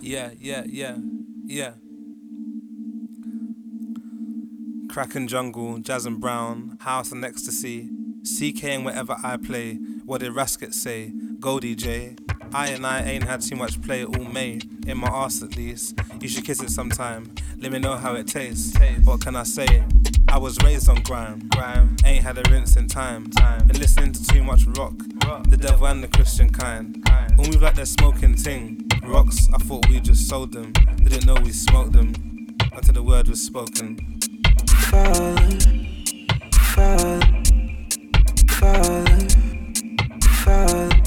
Yeah, yeah, yeah, yeah. Kraken Jungle, Jazz and Brown, House and Ecstasy, CK and whatever I play. What did Rasket say? Goldie J. I and I ain't had too much play all May, in my ass at least. You should kiss it sometime. Let me know how it tastes. What can I say? I was raised on grime. Grime. Ain't had a rinse in time. time. Been listening to too much rock. rock. The devil and the Christian kind. kind. All move like they're smoking ting. Rocks, I thought we just sold them. Didn't know we smoked them. Until the word was spoken. Falling, falling, falling, falling.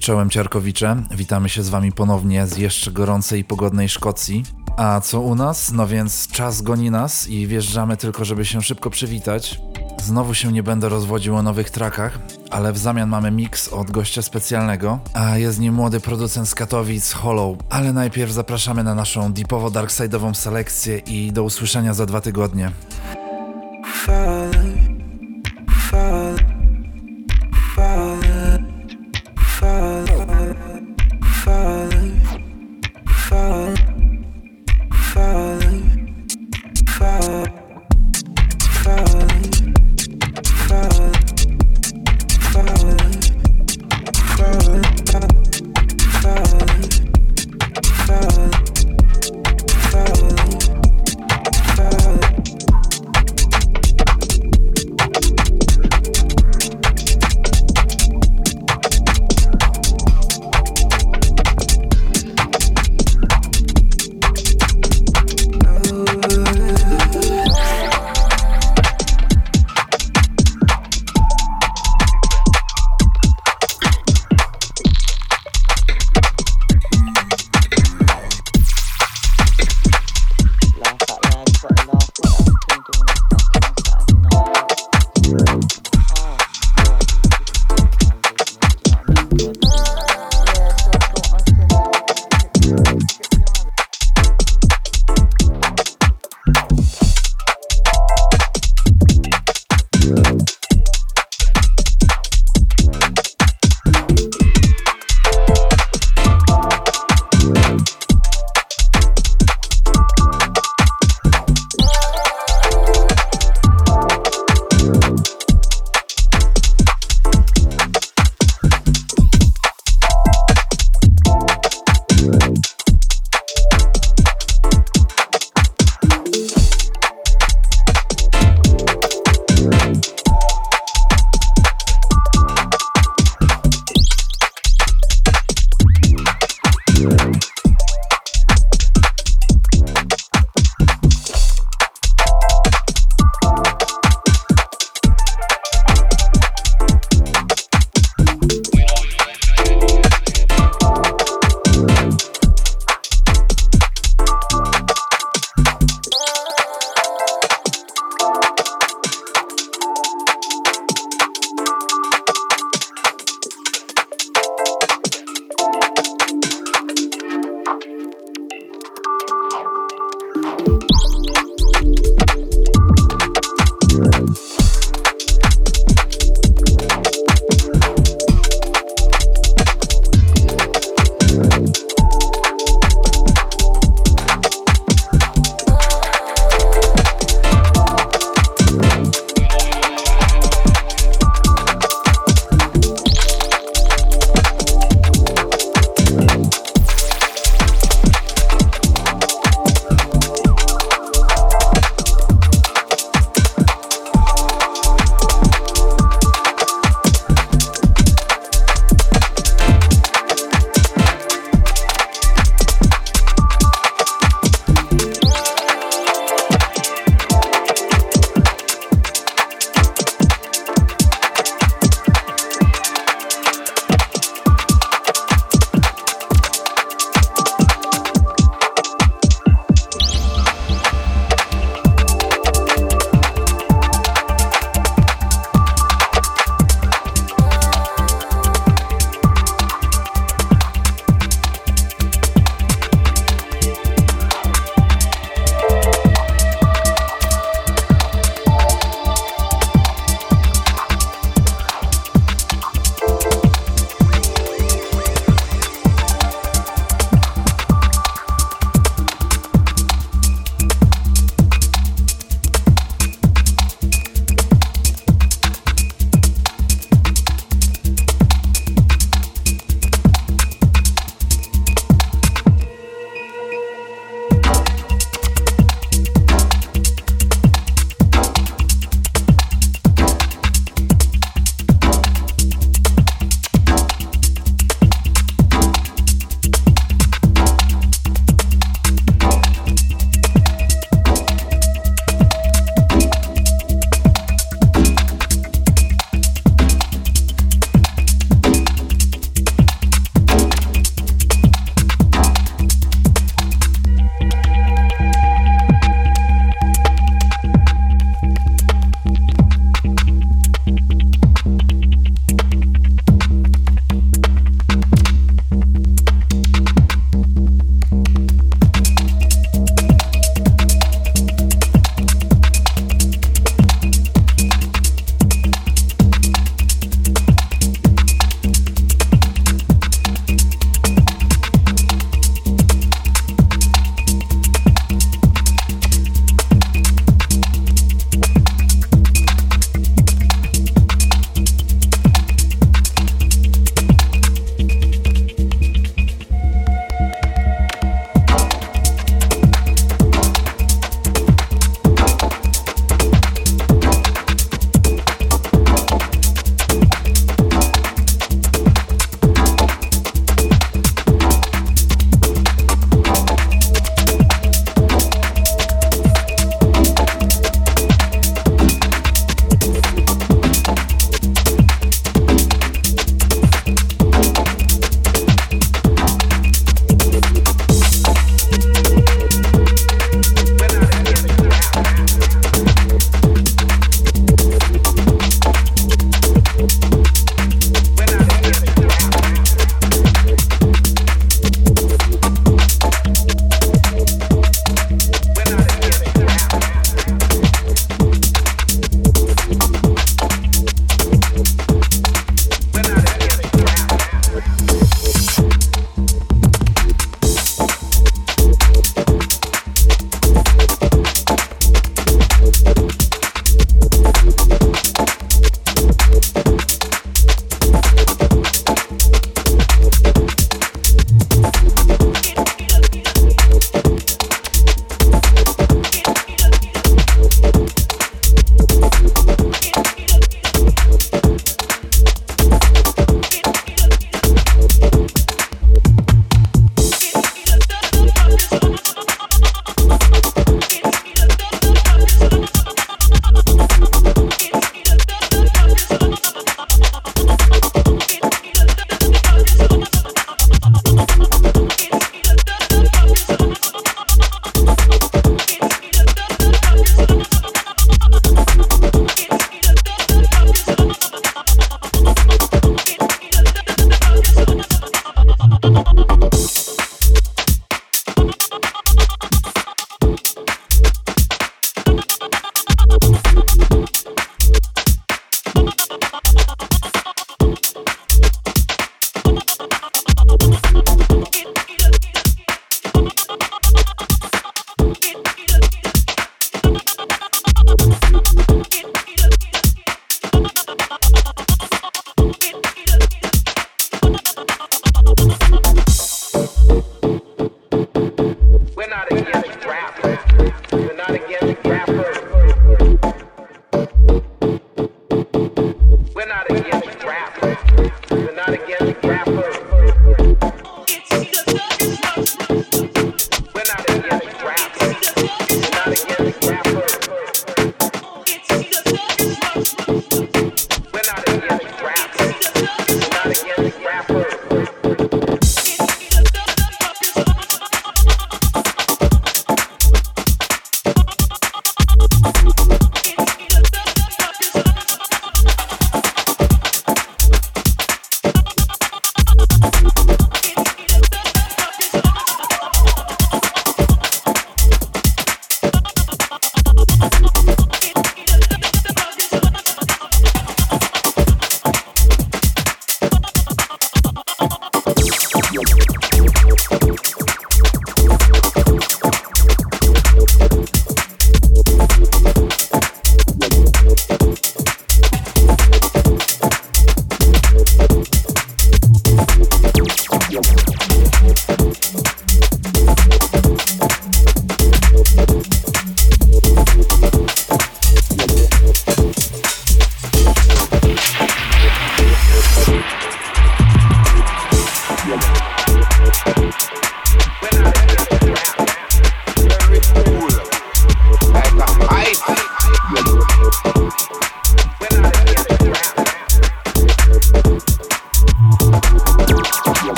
Cześć czołem Ciarkowicze. Witamy się z Wami ponownie z jeszcze gorącej i pogodnej Szkocji. A co u nas? No więc czas goni nas i wjeżdżamy tylko, żeby się szybko przywitać. Znowu się nie będę rozwodził o nowych trakach, ale w zamian mamy mix od gościa specjalnego, a jest nim młody producent z Katowic, Hollow. Ale najpierw zapraszamy na naszą deepowo darkside'ową selekcję i do usłyszenia za dwa tygodnie.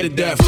Scared of death.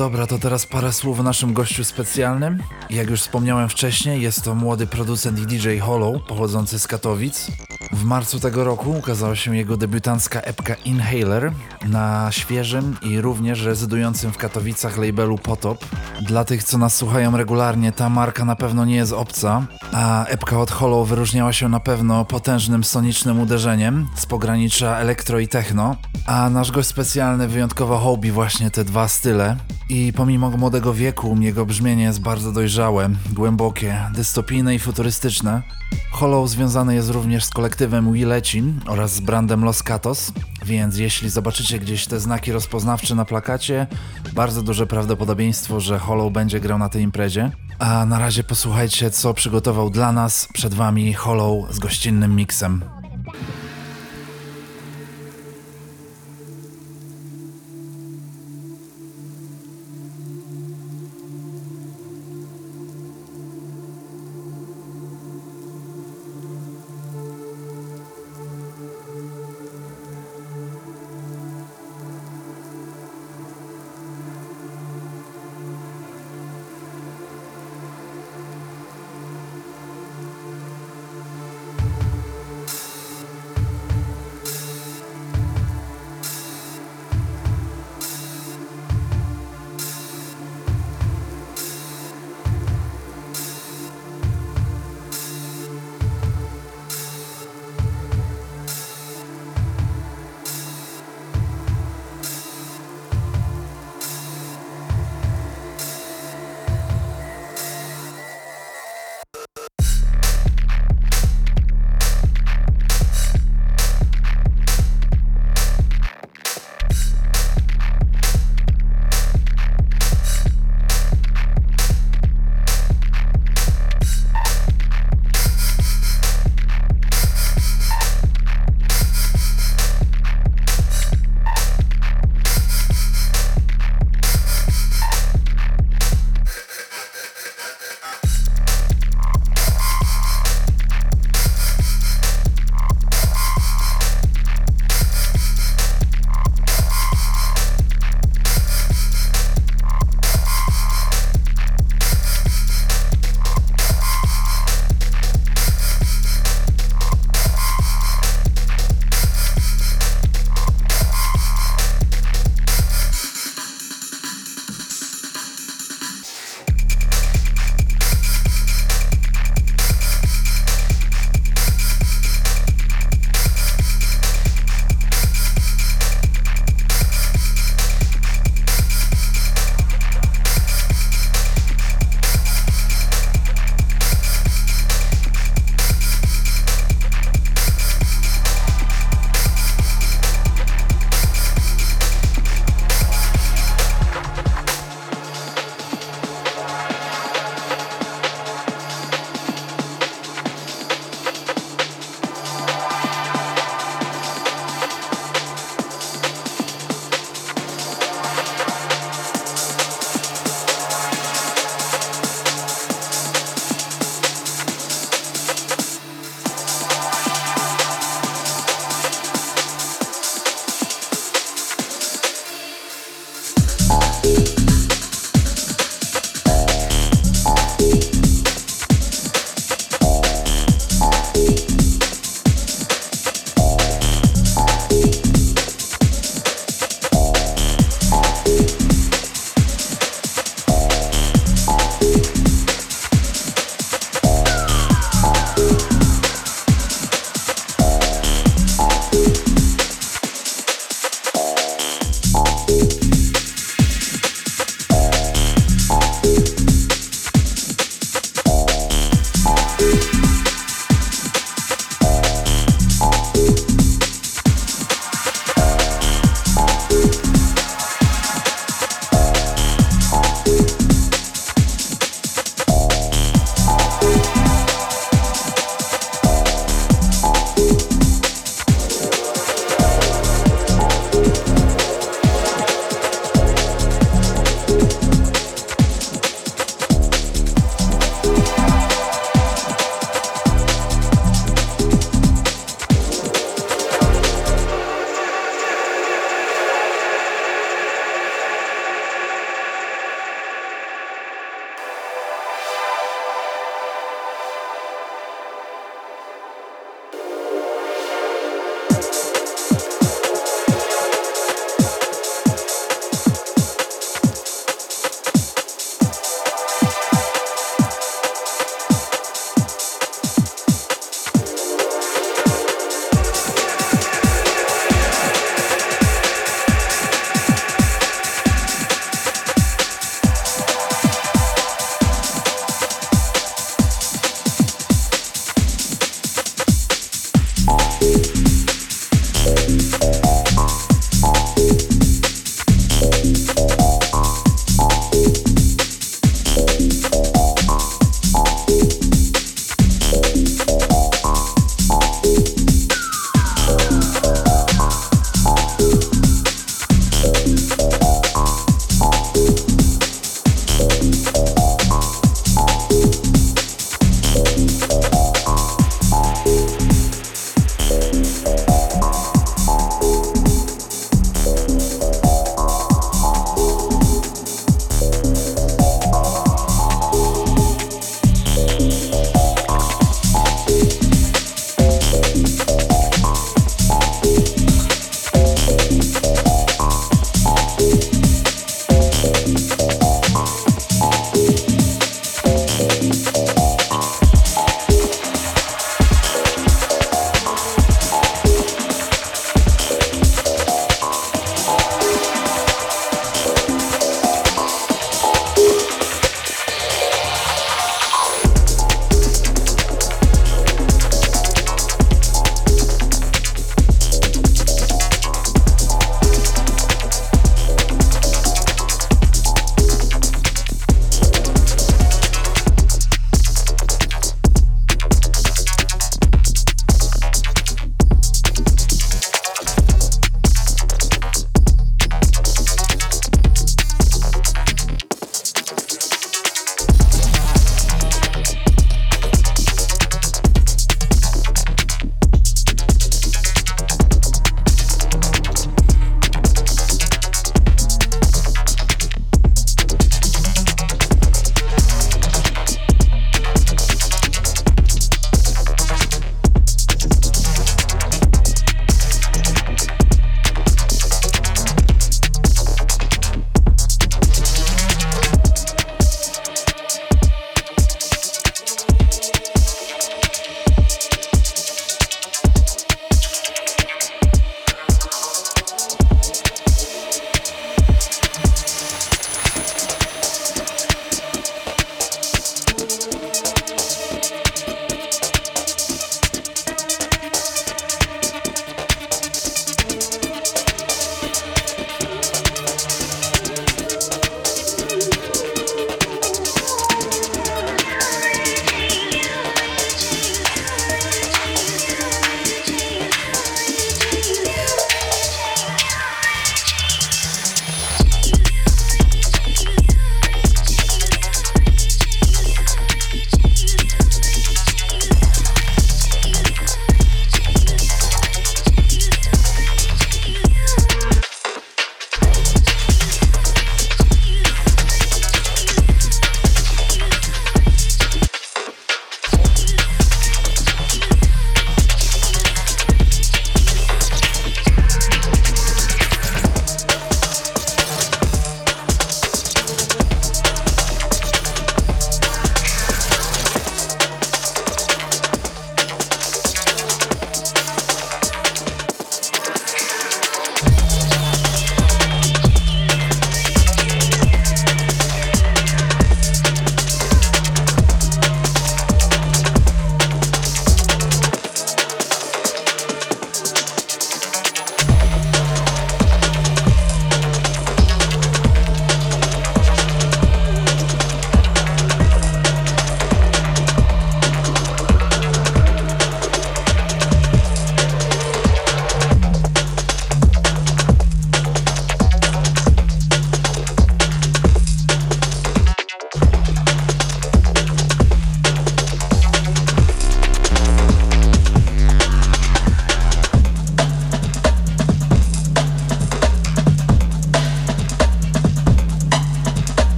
Dobra, to teraz parę słów o naszym gościu specjalnym. Jak już wspomniałem wcześniej, jest to młody producent i DJ Hollow, pochodzący z Katowic. W marcu tego roku ukazała się jego debiutancka epka Inhaler na świeżym i również rezydującym w Katowicach labelu Potop. Dla tych, co nas słuchają regularnie, ta marka na pewno nie jest obca, a epka od Hollow wyróżniała się na pewno potężnym sonicznym uderzeniem z pogranicza elektro i techno, a nasz gość specjalny wyjątkowo hobi właśnie te dwa style. I pomimo młodego wieku, jego brzmienie jest bardzo dojrzałe, głębokie, dystopijne i futurystyczne. Hollow związany jest również z kolektywem Willecin oraz z brandem Los Catos, więc jeśli zobaczycie gdzieś te znaki rozpoznawcze na plakacie, bardzo duże prawdopodobieństwo, że Hollow będzie grał na tej imprezie. A na razie posłuchajcie, co przygotował dla nas przed wami Hollow z gościnnym miksem.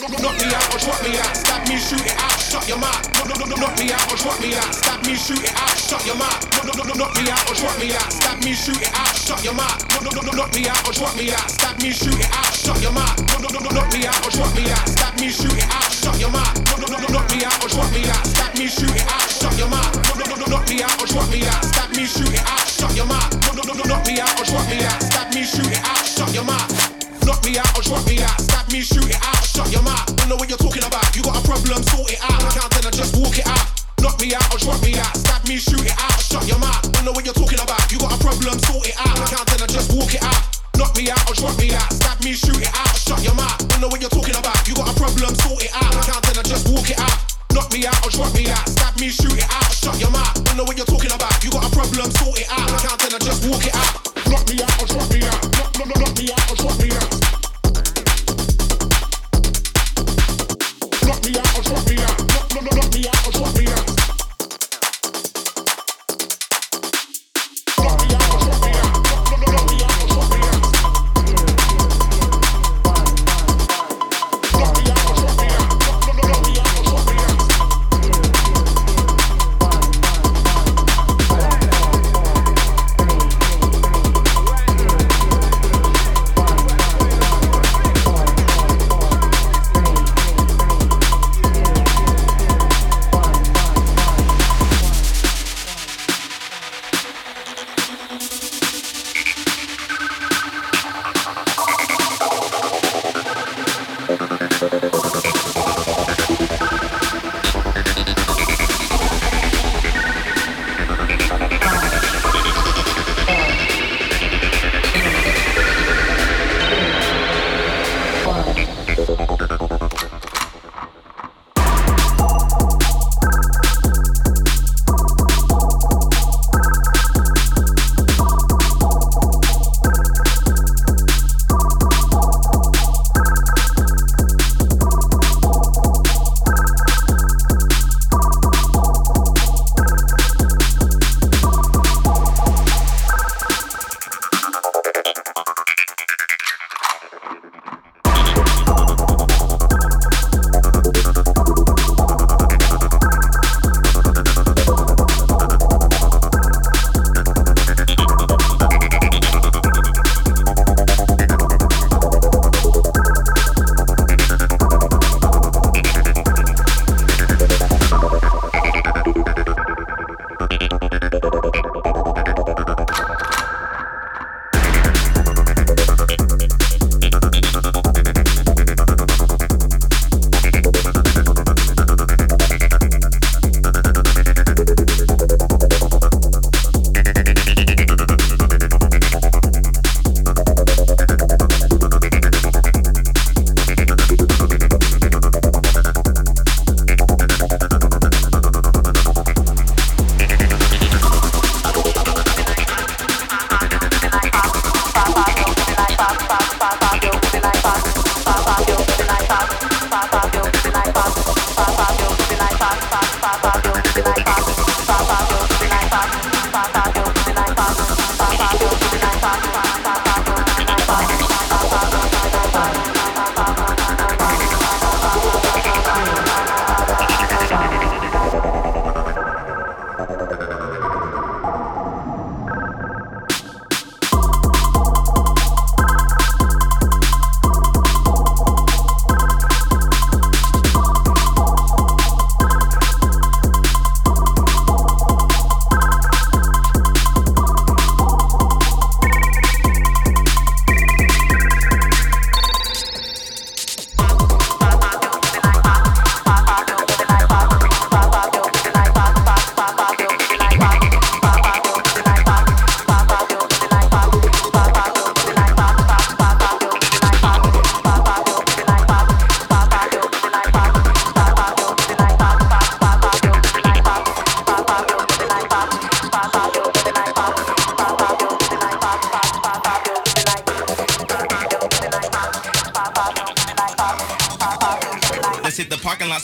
Knock me out or drop me out. Stab me, shoot it out, shut your mouth. Knock me out or drop me out. Stab me, shoot it out, shut your mouth. Knock me out or drop me out. Stab me, shoot it out, shut your mouth. Knock me out or drop me out. Stab me, shoot it out, shut your mouth. Knock me out or drop me out. Stab me, shoot it out, shut your mouth. Knock me out or drop me out. Stab me, shoot it out, shut your mouth. Knock me out or drop me out. Stab me, shoot it out, shut your mouth. Knock me out or drop me out. Stab me, shoot it out, shut your mouth. Knock me out or drop me out. Stab me, shoot it out, shut your mouth. Don't know what you're talking about. You got a problem, sort it out. Count and I just walk it out. Knock me out or drop me out. Stab me, shoot it out, shut your mouth. Don't know what you're talking about. You got a problem, sort it out. Count and I just walk it out. Knock me out or drop me out. Stab me, shoot it out, shut your mouth. Don't know what you're talking about. You got a problem, sort it out. Count and I just walk it out. Knock me out or drop me out. Stab me, shoot it out, shut your mouth. Don't know what you're talking about. You got a problem, sort it out. Count and just walk it out. Knock me out or drop me out.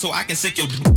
So I can sick your.